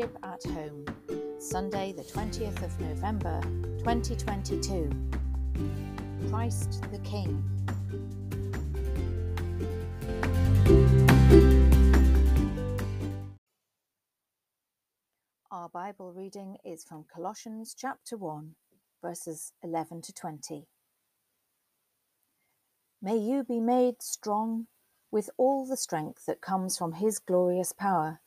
Worship at Home, Sunday, the 20th of November 2022. Christ the King. Our Bible reading is from Colossians chapter 1, verses 11 to 20. May you be made strong with all the strength that comes from His glorious power,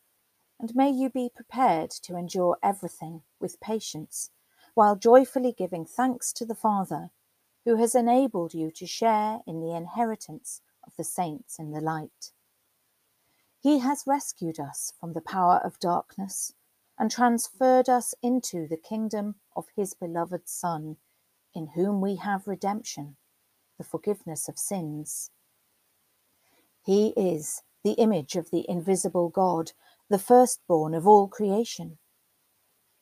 and may you be prepared to endure everything with patience, while joyfully giving thanks to the Father, who has enabled you to share in the inheritance of the saints in the light. He has rescued us from the power of darkness and transferred us into the kingdom of his beloved Son, in whom we have redemption, the forgiveness of sins. He is the image of the invisible God, the firstborn of all creation.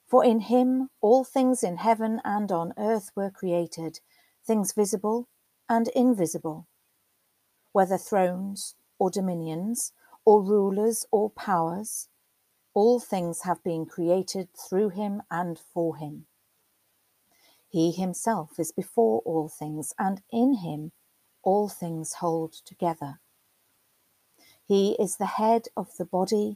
For in him all things in heaven and on earth were created, things visible and invisible, whether thrones or dominions, or rulers or powers all things have been created through him and for him. He himself is before all things, and in him all things hold together. He is the head of the body,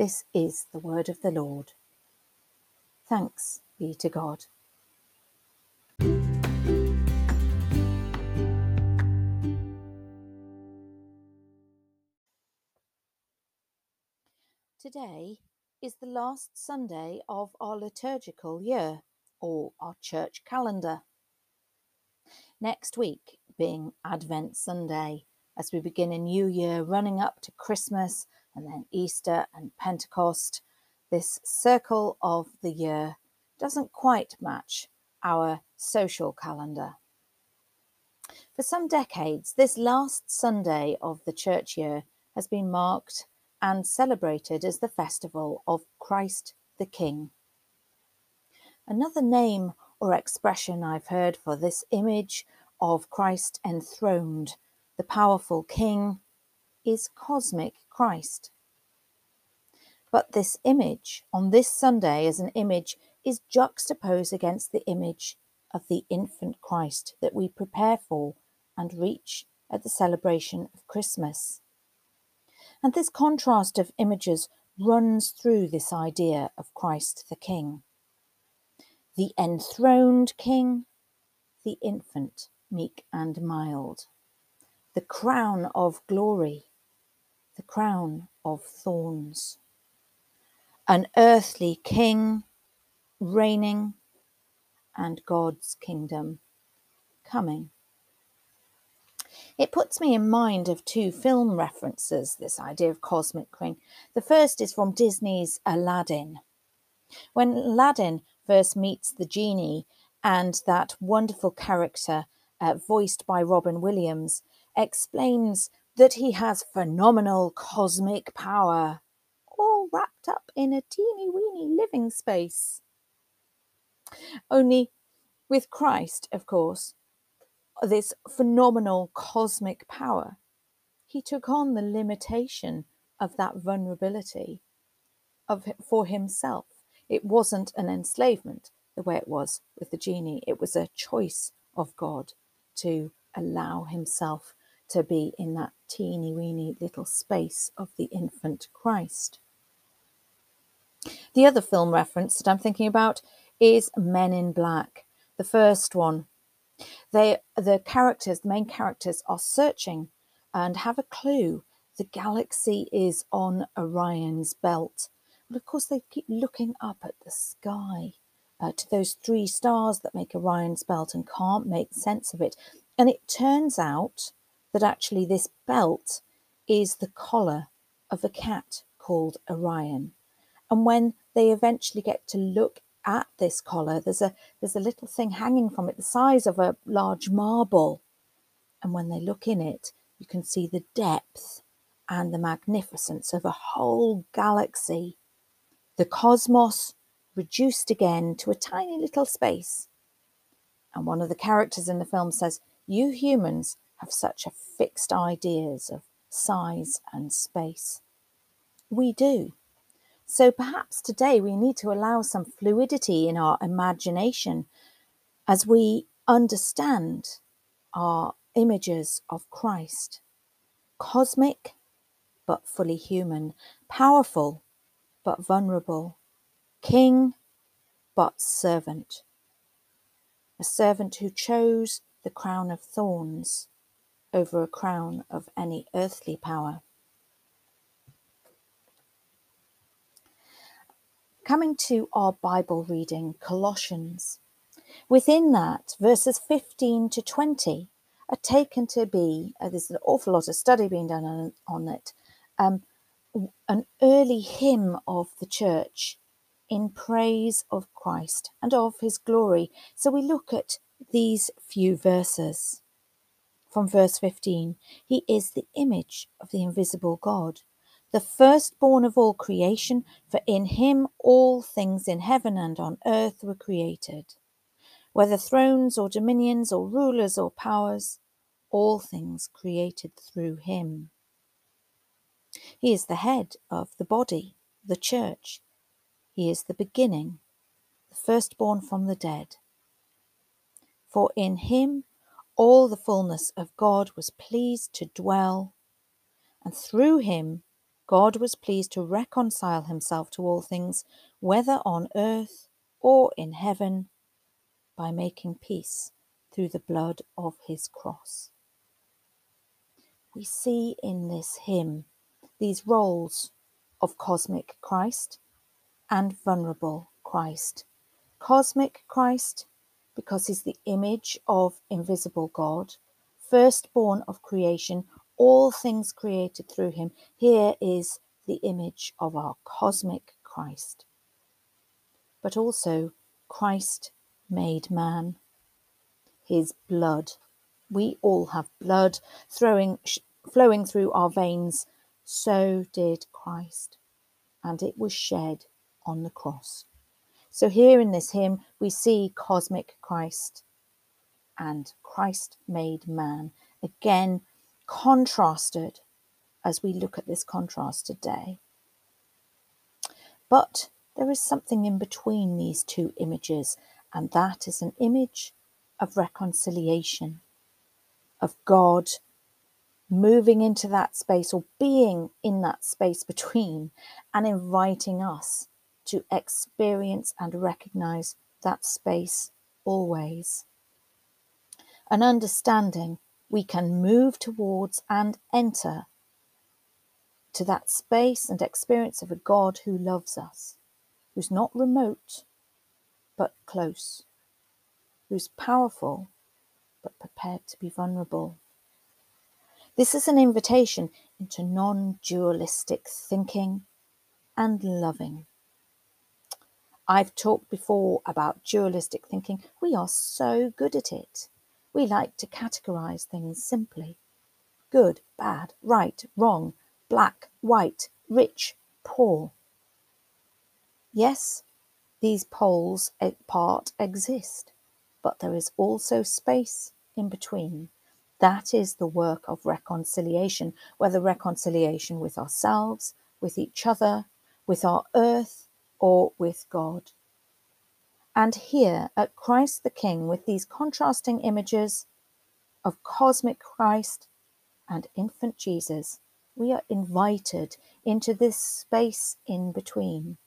This is the word of the Lord. Thanks be to God. Today is the last Sunday of our liturgical year, or our church calendar. Next week being Advent Sunday, as we begin a new year running up to Christmas and then Easter and Pentecost, this circle of the year doesn't quite match our social calendar. For some decades, this last Sunday of the church year has been marked and celebrated as the festival of Christ the King. Another name or expression I've heard for this image of Christ enthroned, the powerful King, is cosmic Christ. But this image on this Sunday as an image is juxtaposed against the image of the infant Christ that we prepare for and reach at the celebration of Christmas. And this contrast of images runs through this idea of Christ the King. The enthroned King, the infant, meek and mild, the crown of glory, the crown of thorns, an earthly King reigning, and God's kingdom coming. It puts me in mind of two film references, this idea of cosmic king. The first is from Disney's Aladdin. When Aladdin first meets the genie and that wonderful character, uh, voiced by Robin Williams, explains that he has phenomenal cosmic power, all wrapped up in a teeny weeny living space. Only with Christ, of course, this phenomenal cosmic power, he took on the limitation of that vulnerability of for himself. It wasn't an enslavement the way it was with the genie. It was a choice of God to allow himself to be in that teeny weeny little space of the infant Christ. The other film reference that I'm thinking about is Men in Black. The first one they, the characters, the main characters, are searching and have a clue. The galaxy is on Orion's belt. But of course, they keep looking up at the sky uh, to those three stars that make Orion's belt and can't make sense of it. And it turns out that actually this belt is the collar of a cat called Orion. And when they eventually get to look at this collar, there's a there's a little thing hanging from it the size of a large marble. And when they look in it, you can see the depth and the magnificence of a whole galaxy. The cosmos reduced again to a tiny little space. And one of the characters in the film says, You humans have such a fixed ideas of size and space. We do. So perhaps today we need to allow some fluidity in our imagination as we understand our images of Christ. Cosmic, but fully human. Powerful, but vulnerable. King, but servant. A servant who chose the crown of thorns over a crown of any earthly power. Coming to our Bible reading, Colossians. Within that, verses 15 to 20 are taken to be, uh, there's an awful lot of study being done on, on it, um, an early hymn of the church in praise of Christ and of his glory. So we look at these few verses from verse 15 He is the image of the invisible God, the firstborn of all creation, for in him all things in heaven and on earth were created. Whether thrones or dominions or rulers or powers, all things created through him. He is the head of the body, the church. He is the beginning, the firstborn from the dead. For in him all the fullness of God was pleased to dwell, and through him God was pleased to reconcile himself to all things, whether on earth or in heaven, by making peace through the blood of his cross. We see in this hymn these roles of cosmic Christ and vulnerable Christ. Cosmic Christ because he's the image of invisible God, firstborn of creation, all things created through him. Here is the image of our cosmic Christ. But also Christ made man, his blood. We all have blood throwing, flowing through our veins. So did Christ, and it was shed on the cross. So here in this hymn, we see cosmic Christ and Christ made man, again contrasted as we look at this contrast today. But there is something in between these two images, and that is an image of reconciliation, of God moving into that space or being in that space between and inviting us to experience and recognize that space always. An understanding we can move towards and enter to that space and experience of a God who loves us, who's not remote but close, who's powerful but prepared to be vulnerable. This is an invitation into non dualistic thinking and loving. I've talked before about dualistic thinking. We are so good at it. We like to categorize things simply good, bad, right, wrong, black, white, rich, poor. Yes, these poles apart exist, but there is also space in between. That is the work of reconciliation, whether reconciliation with ourselves, with each other, with our earth, or with God. And here at Christ the King, with these contrasting images of cosmic Christ and infant Jesus, we are invited into this space in between,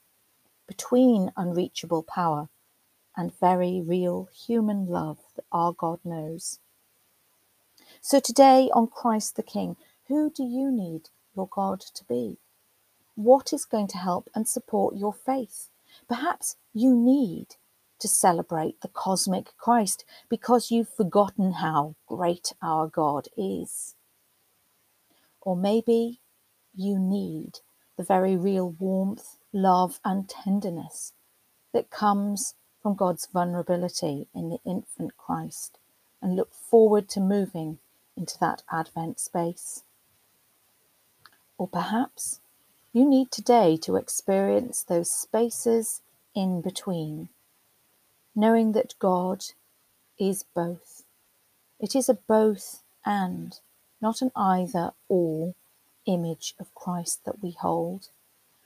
between unreachable power and very real human love that our God knows. So today on Christ the King, who do you need your God to be? What is going to help and support your faith. Perhaps you need to celebrate the cosmic Christ because you've forgotten how great our God is. Or maybe you need the very real warmth love and tenderness that comes from God's vulnerability in the infant Christ and look forward to moving into that Advent space. Or perhaps you need today to experience those spaces in between, knowing that God is both. It is a both and, not an either or image of Christ that we hold.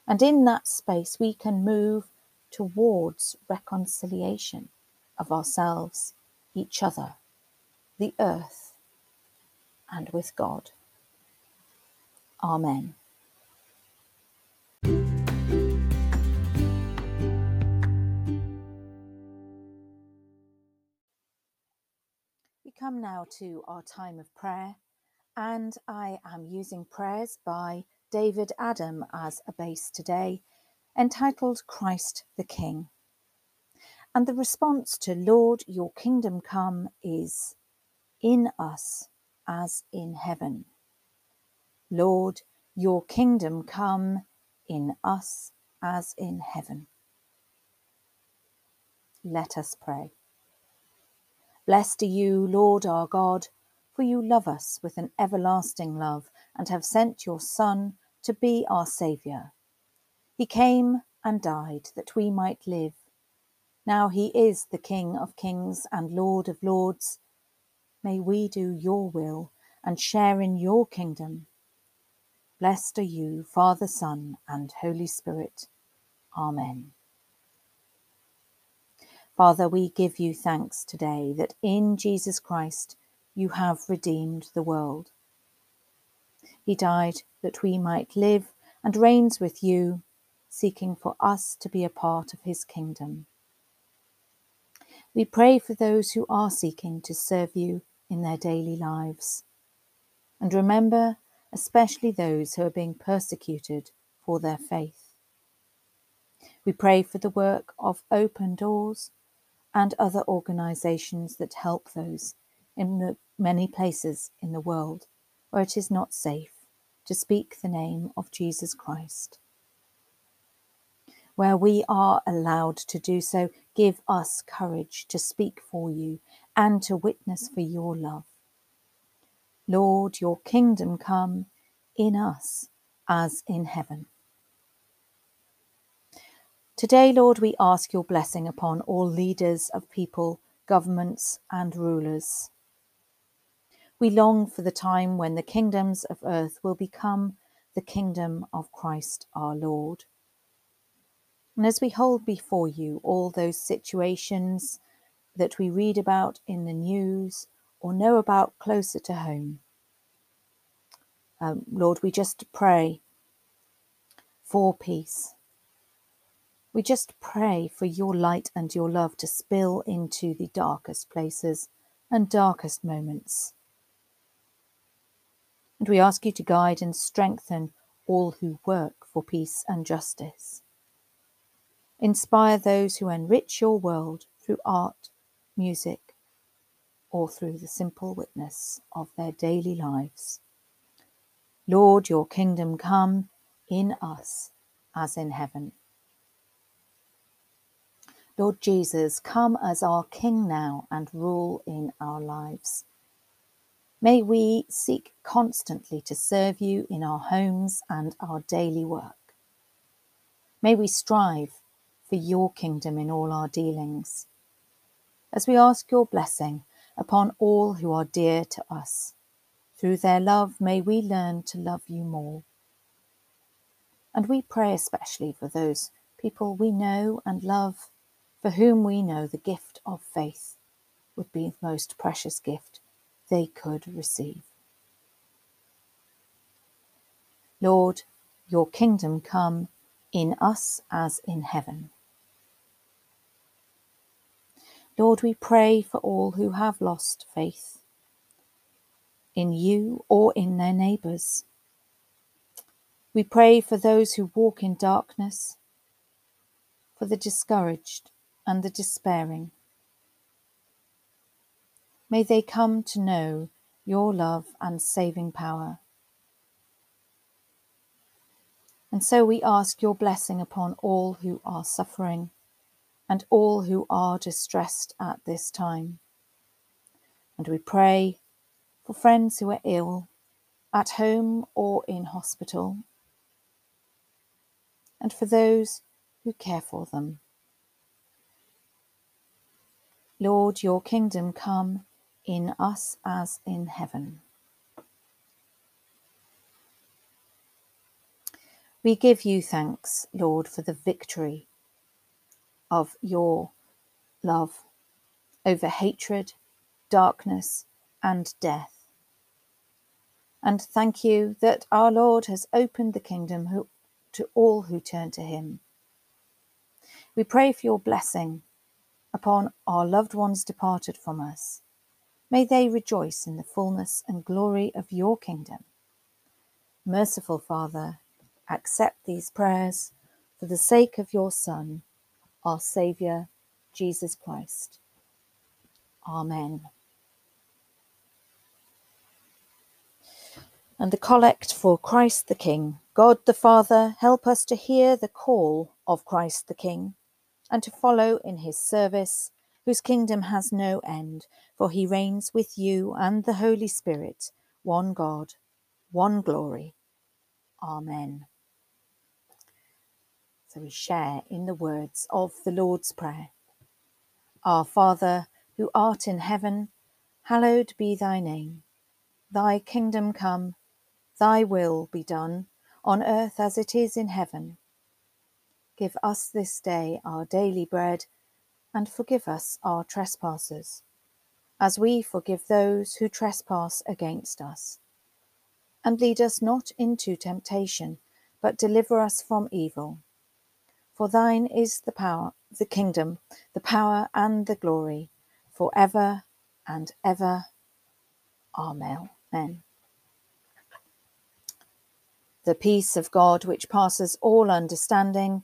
And in that space, we can move towards reconciliation of ourselves, each other, the earth, and with God. Amen. Come now to our time of prayer, and I am using prayers by David Adam as a base today, entitled Christ the King. And the response to Lord, your kingdom come is in us as in heaven. Lord, your kingdom come in us as in heaven. Let us pray. Blessed are you, Lord our God, for you love us with an everlasting love and have sent your Son to be our Saviour. He came and died that we might live. Now he is the King of kings and Lord of lords. May we do your will and share in your kingdom. Blessed are you, Father, Son, and Holy Spirit. Amen. Father, we give you thanks today that in Jesus Christ you have redeemed the world. He died that we might live and reigns with you, seeking for us to be a part of his kingdom. We pray for those who are seeking to serve you in their daily lives. And remember, especially those who are being persecuted for their faith. We pray for the work of Open Doors and other organisations that help those in many places in the world where it is not safe to speak the name of Jesus Christ. Where we are allowed to do so, give us courage to speak for you and to witness for your love. Lord, your kingdom come in us as in heaven. Today, Lord, we ask your blessing upon all leaders of people, governments, and rulers. We long for the time when the kingdoms of earth will become the kingdom of Christ our Lord. And as we hold before you all those situations that we read about in the news or know about closer to home, um, Lord, we just pray for peace we just pray for your light and your love to spill into the darkest places and darkest moments. And we ask you to guide and strengthen all who work for peace and justice. Inspire those who enrich your world through art, music, or through the simple witness of their daily lives. Lord, your kingdom come in us as in heaven. Lord Jesus, come as our King now and rule in our lives. May we seek constantly to serve you in our homes and our daily work. May we strive for your kingdom in all our dealings. As we ask your blessing upon all who are dear to us, through their love, may we learn to love you more. And we pray especially for those people we know and love for whom we know the gift of faith would be the most precious gift they could receive. Lord, your kingdom come in us as in heaven. Lord, we pray for all who have lost faith in you or in their neighbours. We pray for those who walk in darkness, for the discouraged, and the despairing. May they come to know your love and saving power. And so we ask your blessing upon all who are suffering and all who are distressed at this time. And we pray for friends who are ill, at home or in hospital, and for those who care for them. Lord, your kingdom come in us as in heaven. We give you thanks, Lord, for the victory of your love over hatred, darkness, and death. And thank you that our Lord has opened the kingdom to all who turn to him. We pray for your blessing upon our loved ones departed from us. May they rejoice in the fullness and glory of your kingdom. Merciful Father, accept these prayers for the sake of your Son, our Saviour, Jesus Christ. Amen. And the collect for Christ the King. God the Father, help us to hear the call of Christ the King and to follow in his service, whose kingdom has no end, for he reigns with you and the Holy Spirit, one God, one glory. Amen. So we share in the words of the Lord's Prayer. Our Father, who art in heaven, hallowed be thy name. Thy kingdom come, thy will be done, on earth as it is in heaven. Give us this day our daily bread, and forgive us our trespasses, as we forgive those who trespass against us. And lead us not into temptation, but deliver us from evil. For thine is the power, the kingdom, the power, and the glory, for ever and ever. Amen. The peace of God, which passes all understanding,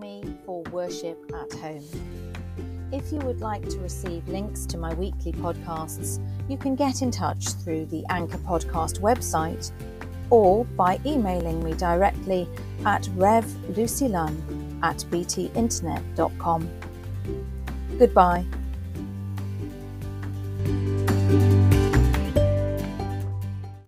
for Worship at Home. If you would like to receive links to my weekly podcasts, you can get in touch through the Anchor Podcast website or by emailing me directly at revlucylunn at btinternet.com. Goodbye.